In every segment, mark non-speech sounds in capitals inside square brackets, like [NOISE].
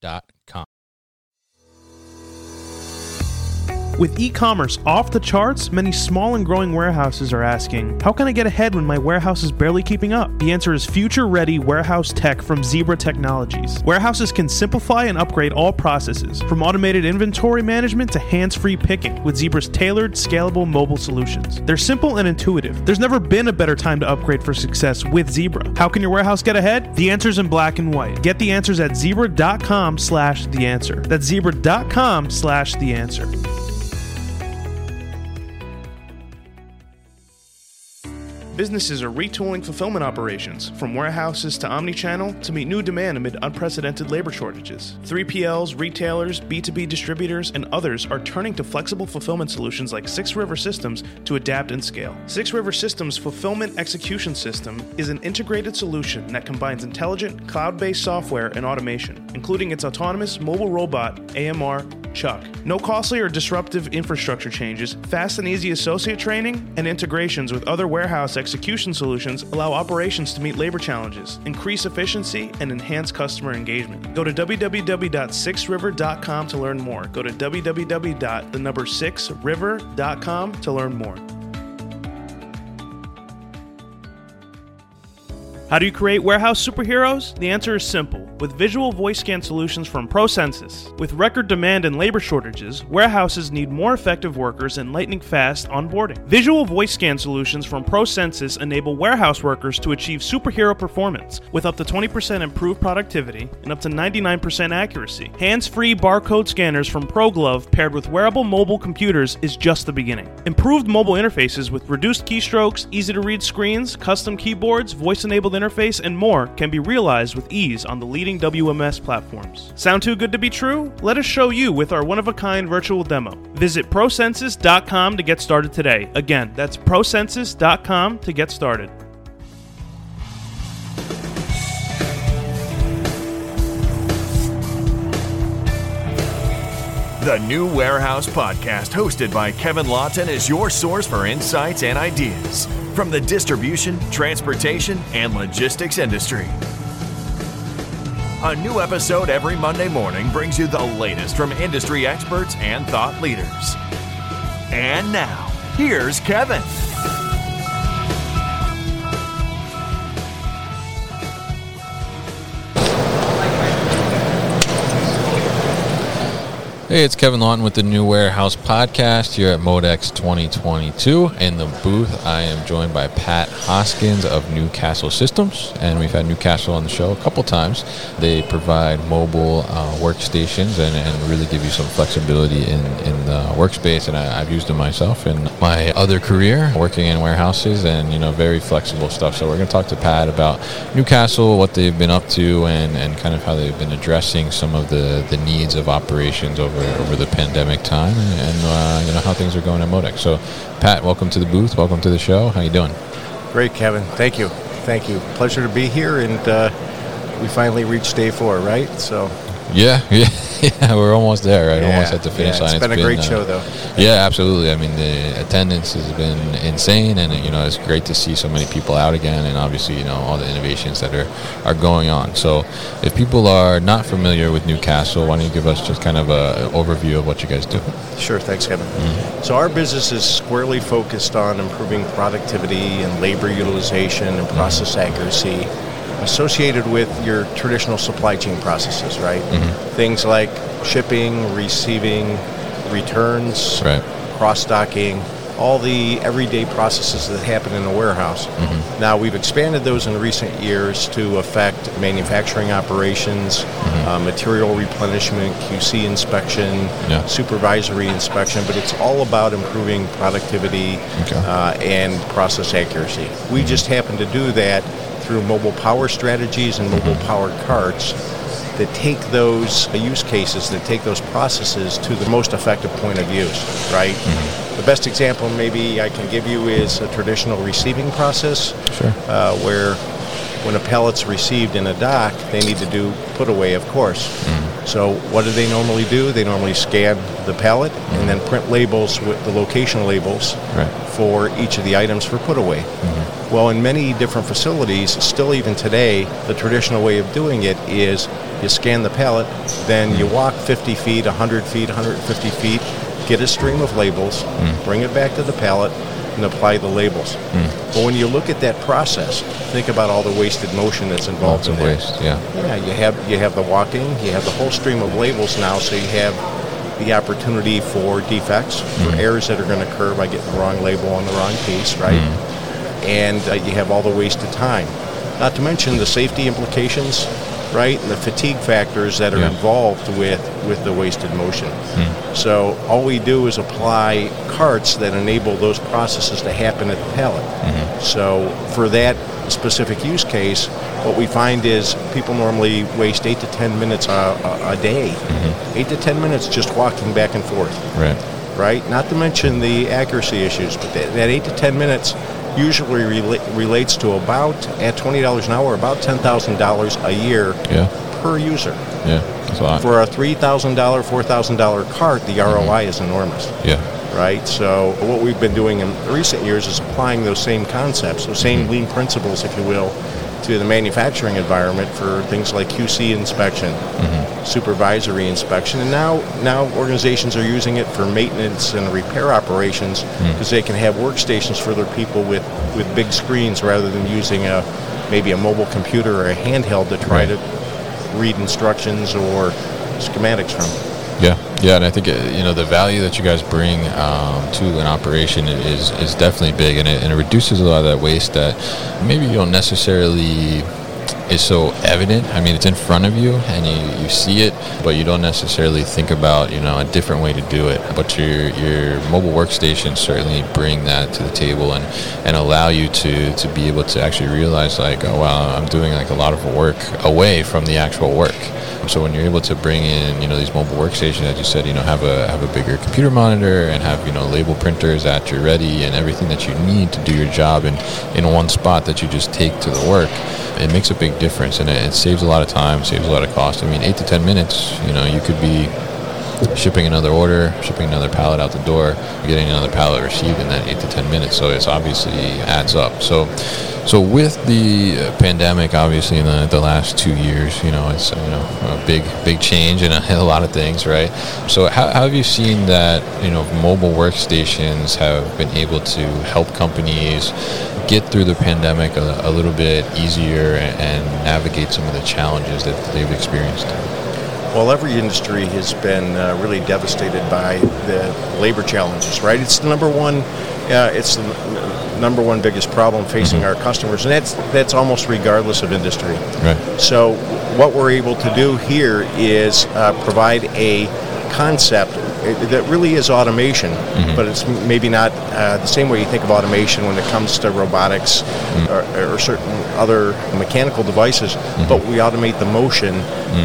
dot com. With e commerce off the charts, many small and growing warehouses are asking, How can I get ahead when my warehouse is barely keeping up? The answer is future ready warehouse tech from Zebra Technologies. Warehouses can simplify and upgrade all processes, from automated inventory management to hands free picking, with Zebra's tailored, scalable mobile solutions. They're simple and intuitive. There's never been a better time to upgrade for success with Zebra. How can your warehouse get ahead? The answer's in black and white. Get the answers at zebra.com slash the answer. That's zebra.com slash the answer. Businesses are retooling fulfillment operations, from warehouses to omnichannel, to meet new demand amid unprecedented labor shortages. 3PLs, retailers, B2B distributors, and others are turning to flexible fulfillment solutions like Six River Systems to adapt and scale. Six River Systems Fulfillment Execution System is an integrated solution that combines intelligent, cloud based software and automation, including its autonomous mobile robot, AMR, Chuck. No costly or disruptive infrastructure changes, fast and easy associate training, and integrations with other warehouse execution solutions allow operations to meet labor challenges, increase efficiency, and enhance customer engagement. Go to www.sixriver.com to learn more. Go to www.the6river.com to learn more. How do you create warehouse superheroes? The answer is simple. With visual voice scan solutions from ProCensus. With record demand and labor shortages, warehouses need more effective workers and lightning fast onboarding. Visual voice scan solutions from ProCensus enable warehouse workers to achieve superhero performance with up to 20% improved productivity and up to 99% accuracy. Hands-free barcode scanners from ProGlove paired with wearable mobile computers is just the beginning. Improved mobile interfaces with reduced keystrokes, easy to read screens, custom keyboards, voice-enabled interface, and more can be realized with ease on the leading WMS platforms. Sound too good to be true? Let us show you with our one of a kind virtual demo. Visit procensus.com to get started today. Again, that's procensus.com to get started. The New Warehouse Podcast, hosted by Kevin Lawton, is your source for insights and ideas from the distribution, transportation, and logistics industry. A new episode every Monday morning brings you the latest from industry experts and thought leaders. And now, here's Kevin. Hey, it's Kevin Lawton with the New Warehouse Podcast here at Modex 2022. In the booth, I am joined by Pat Hoskins of Newcastle Systems, and we've had Newcastle on the show a couple times. They provide mobile uh, workstations and, and, really give you some flexibility in, in the workspace, and I, have used them myself in my other career, working in warehouses, and you know, very flexible stuff. So we're going to talk to Pat about Newcastle, what they've been up to, and, and kind of how they've been addressing some of the, the needs of operations over over over the pandemic time, and uh, you know how things are going at Modex. So, Pat, welcome to the booth. Welcome to the show. How you doing? Great, Kevin. Thank you. Thank you. Pleasure to be here, and uh, we finally reached day four, right? So. Yeah, [LAUGHS] yeah. yeah, we're almost there. Right, yeah, almost at the finish yeah, line. It's been it's a great uh, show, though. Yeah, absolutely. I mean, the attendance has been insane, and you know, it's great to see so many people out again, and obviously, you know, all the innovations that are are going on. So, if people are not familiar with Newcastle, why don't you give us just kind of an overview of what you guys do? Sure. Thanks, Kevin. Mm-hmm. So, our business is squarely focused on improving productivity and labor utilization and process mm-hmm. accuracy associated with your traditional supply chain processes, right? Mm-hmm. Things like shipping, receiving, returns, right. cross docking, all the everyday processes that happen in a warehouse. Mm-hmm. Now, we've expanded those in recent years to affect manufacturing operations, mm-hmm. uh, material replenishment, QC inspection, yeah. supervisory inspection, but it's all about improving productivity okay. uh, and process accuracy. We mm-hmm. just happen to do that through mobile power strategies and mobile power carts that take those uh, use cases, that take those processes to the most effective point of use, right? Mm-hmm. The best example maybe I can give you is a traditional receiving process Sure. uh, where when a pallet's received in a dock, they need to do put away, of course. Mm-hmm. So what do they normally do? They normally scan the pallet and mm-hmm. then print labels with the location labels Right. for each of the items for put away. Well, in many different facilities, still even today, the traditional way of doing it is you scan the pallet, then you walk 50 feet, 100 feet, 150 feet, get a stream of labels, mm. bring it back to the pallet, and apply the labels. Mm. But when you look at that process, think about all the wasted motion that's involved Lots in there. waste. Yeah. Yeah, you have you have the walking, you have the whole stream of labels now, so you have the opportunity for defects, for mm. errors that are going to occur by getting the wrong label on the wrong piece, right? And uh, you have all the wasted time. Not to mention the safety implications, right, and the fatigue factors that are Yeah. involved with with the wasted motion. Hmm. So all we do is apply carts that enable those processes to happen at the pallet. Mm-hmm. So for that specific use case, what we find is people normally waste eight to ten minutes a, a, a day, mm-hmm. eight to ten minutes just walking back and forth, Right. right? Not to mention the accuracy issues, but that, that eight to ten minutes usually rela- relates to about at twenty dollars an hour, about ten thousand dollars a year Yeah. per user. Yeah. That's a lot. For a three thousand dollar, four thousand dollar cart, the mm-hmm. ROI is enormous yeah. right? So what we've been doing in recent years is applying those same concepts, those same mm-hmm. lean principles, if you will, to the manufacturing environment for things like QC inspection, mm-hmm. Supervisory inspection, and now now organizations are using it for maintenance and repair operations because they can have workstations for their people with with big screens rather than using a maybe a mobile computer or a handheld to try Right. to read instructions or schematics from. Yeah, yeah, and I think uh, you know the value that you guys bring um, to an operation is is definitely big, and it, and it reduces a lot of that waste that maybe you don't necessarily is so evident. I mean, it's in front of you and you, you see it, but you don't necessarily think about you know a different way to do it. But your your mobile workstations certainly bring that to the table and and allow you to to be able to actually realize like, oh wow, I'm doing like a lot of work away from the actual work. So when you're able to bring in, you know, these mobile workstations, as you said, you know, have a have a bigger computer monitor and have you know label printers at your ready and everything that you need to do your job in in one spot that you just take to the work, it makes a big difference and it, it saves a lot of time, saves a lot of cost. I mean, eight to ten minutes, you know, you could be shipping another order, shipping another pallet out the door, getting another pallet received in that eight to ten minutes. So it's obviously adds up. So, so with the pandemic, obviously in the, the last two years, you know, it's you know a big big change in a, [LAUGHS] a lot of things, right? So how, how have you seen that you know mobile workstations have been able to help companies get through the pandemic a, a little bit easier and, and navigate some of the challenges that they've experienced? Well, every industry has been uh, really devastated by the labor challenges, right? It's the number one, uh, it's the n- number one biggest problem facing our customers, and that's that's almost regardless of industry. Right. So, what we're able to do here is uh, provide a concept uh, that really is automation, mm-hmm. but it's maybe not uh, the same way you think of automation when it comes to robotics mm-hmm. or, or certain other mechanical devices, mm-hmm. but we automate the motion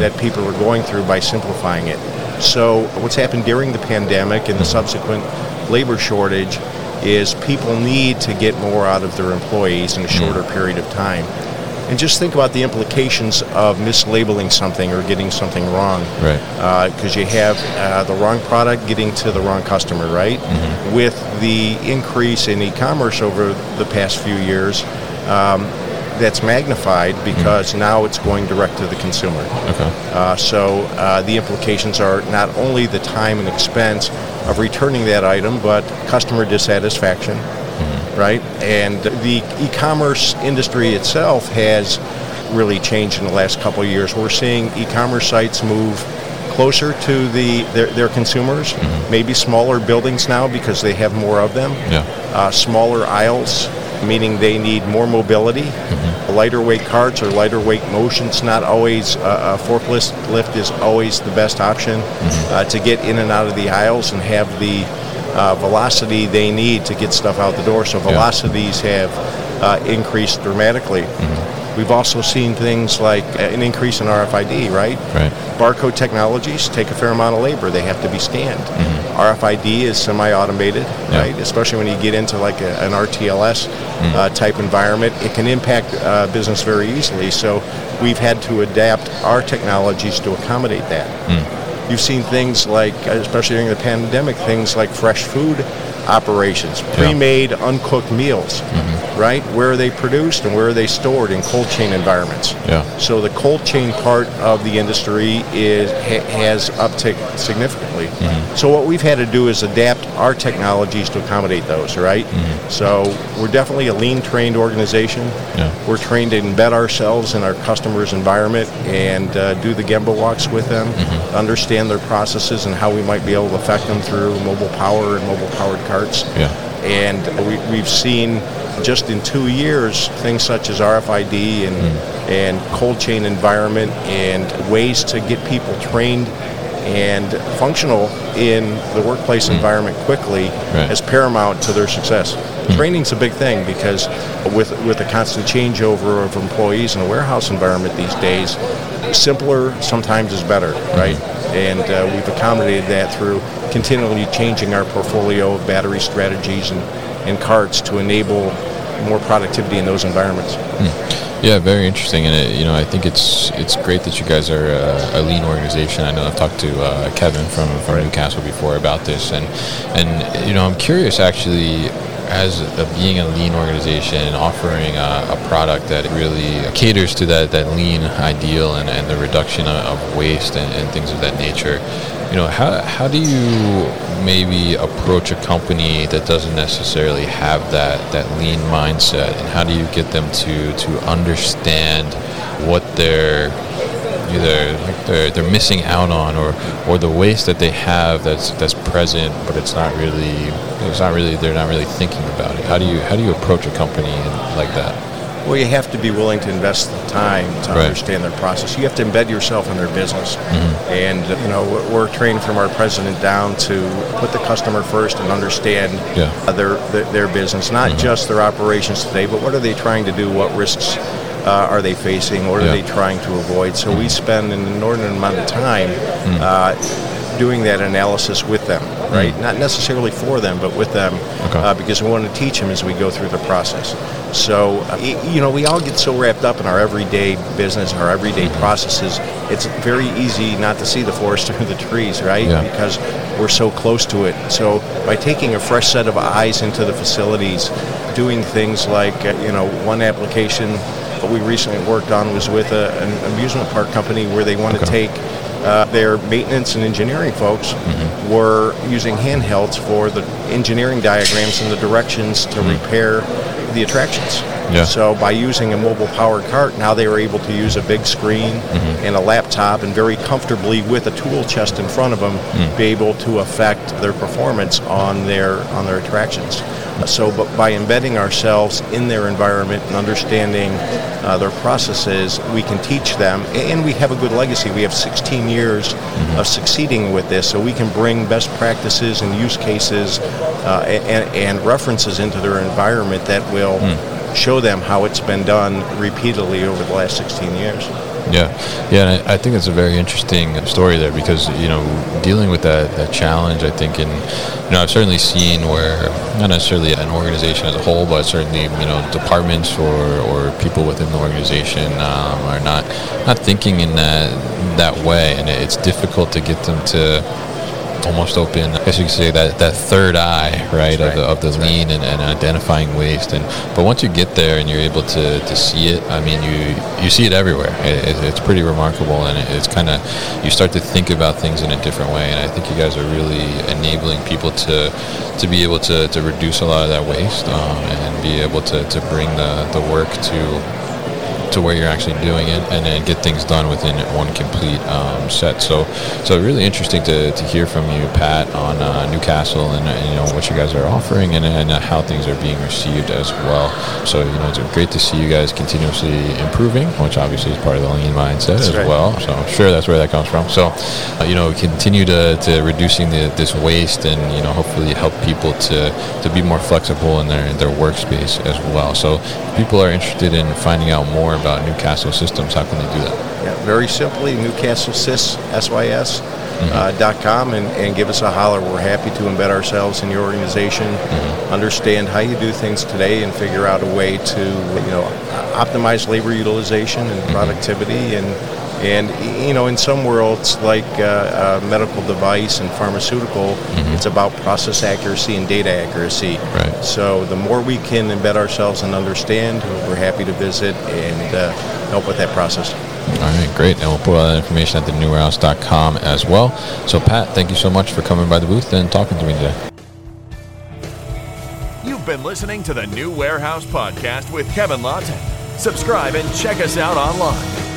that people are going through by simplifying it. So, what's happened during the pandemic and the subsequent labor shortage is people need to get more out of their employees in a shorter period of time. And just think about the implications of mislabeling something or getting something wrong. Right. Because you have uh, the wrong product getting to the wrong customer, right? With the increase in e commerce over the past few years, um, that's magnified because now it's going direct to the consumer. Okay. Uh, so uh, the implications are not only the time and expense of returning that item, but customer dissatisfaction, right? And the e-commerce industry itself has really changed in the last couple of years. We're seeing e-commerce sites move closer to the their, their consumers, maybe smaller buildings now because they have more of them Yeah. uh, smaller aisles, meaning they need more mobility. Lighter weight carts or lighter weight motions, not always uh, a forklift lift is always the best option uh, to get in and out of the aisles and have the uh, velocity they need to get stuff out the door. So velocities have uh, increased dramatically. We've also seen things like an increase in RFID, right? Right. Barcode technologies take a fair amount of labor. They have to be scanned. RFID is semi-automated, right? Especially when you get into like a, an RTLS uh, type environment, it can impact uh, business very easily. So we've had to adapt our technologies to accommodate that. You've seen things like, especially during the pandemic, things like fresh food operations, pre-made, uncooked meals, mm-hmm. right? Where are they produced and where are they stored in cold chain environments? Yeah. So the cold chain part of the industry is ha- has upticked significantly. Mm-hmm. So what we've had to do is adapt our technologies to accommodate those, right? Mm-hmm. So we're definitely a lean trained organization. Yeah. We're trained to embed ourselves in our customers' environment and uh, do the Gemba walks with them, understand their processes and how we might be able to affect them through mobile power and mobile powered carts. Yeah. And we, we've seen just in two years things such as RFID and, hmm. and cold chain environment and ways to get people trained and functional in the workplace hmm. environment quickly Right. as paramount to their success. Hmm. Training's a big thing because with with the constant changeover of employees in a warehouse environment these days, simpler sometimes is better, right? And uh, we've accommodated that through continually changing our portfolio of battery strategies and, and carts to enable more productivity in those environments. Yeah, very interesting, and it, you know, I think it's it's great that you guys are uh, a lean organization. I know I've talked to uh, Kevin from from Newcastle before about this, and and you know, I'm curious actually. As a, being a lean organization and offering a, a product that really caters to that, that lean ideal and, and the reduction of, waste and, and things of that nature, you know, how, how do you maybe approach a company that doesn't necessarily have that, that lean mindset? And how do you get them to, to understand what they're either like they're, they're missing out on or, or the waste that they have that's that's present but it's not really it's not really they're not really thinking about it how do you how do you approach a company like that Well, you have to be willing to invest the time to Right. understand their process. You have to embed yourself in their business. Mm-hmm. And, you know, we're- trained from our president down to put the customer first and understand Yeah. their, their their business, not mm-hmm. just their operations today, but what are they trying to do? What risks uh, are they facing? What are Yeah. they trying to avoid? So we spend an inordinate amount of time uh, doing that analysis with them, right? Not necessarily for them, but with them, Okay. uh, because we want to teach them as we go through the process. So, uh, you know, we all get so wrapped up in our everyday business, our everyday processes. It's very easy not to see the forest [LAUGHS] through the trees, right? Yeah. Because we're so close to it. So, by taking a fresh set of eyes into the facilities, doing things like, uh, you know, one application that we recently worked on was with a, an amusement park company where they want to take uh, their maintenance and engineering folks mm-hmm. were using handhelds for the engineering diagrams and the directions to mm-hmm. repair the attractions. Yeah. So by using a mobile powered cart, now they were able to use a big screen mm-hmm. and a laptop and very comfortably with a tool chest in front of them mm. be able to affect their performance on their on their attractions. So, but by embedding ourselves in their environment and understanding uh, their processes, we can teach them, and we have a good legacy. We have 16 years of succeeding with this, so we can bring best practices and use cases uh, and, and references into their environment that will show them how it's been done repeatedly over the last 16 years. Yeah, yeah, I think it's a very interesting story there because you know dealing with that, that challenge, I think, and you know I've certainly seen where not necessarily an organization as a whole, but certainly you know departments or, or people within the organization um, are not not thinking in that that way, and it's difficult to get them to almost open, I guess you could say that, that third eye, right, of right. the, of the That's lean and, and identifying waste. And but once you get there and you're able to, to see it, I mean, you you see it everywhere. It, it- it's pretty remarkable, and it, it's kind of you start to think about things in a different way. And I think you guys are really enabling people to to be able to, to reduce a lot of that waste um, and be able to, to bring the, the work to to where you're actually doing it and then get things done within one complete um, set. So, so really interesting to, to hear from you, Pat, on uh, Newcastle and, uh, you know what you guys are offering and, and uh, how things are being received as well. So you know it's great to see you guys continuously improving, which obviously is part of the lean mindset That's as right. well. So I'm sure that's where that comes from. So uh, you know continue to, to reducing the, this waste and you know hopefully help people to, to be more flexible in their in their workspace as well. So people are interested in finding out more about Newcastle Systems, how can they do that? Yeah, very simply, Newcastle Sys, S-Y-S, mm-hmm. uh, dot com and, and give us a holler. We're happy to embed ourselves in your organization, mm-hmm. understand how you do things today, and figure out a way to you know optimize labor utilization and mm-hmm. productivity and and you know in some worlds like uh, uh, medical device and pharmaceutical, it's about process accuracy and data accuracy. Right. So the more we can embed ourselves and understand, we're happy to visit and uh, help with that process. All right, great. And we'll put all that information at thenewwarehouse.com as well. So, Pat, thank you so much for coming by the booth and talking to me today. You've been listening to the New Warehouse Podcast with Kevin Lawton. Subscribe and check us out online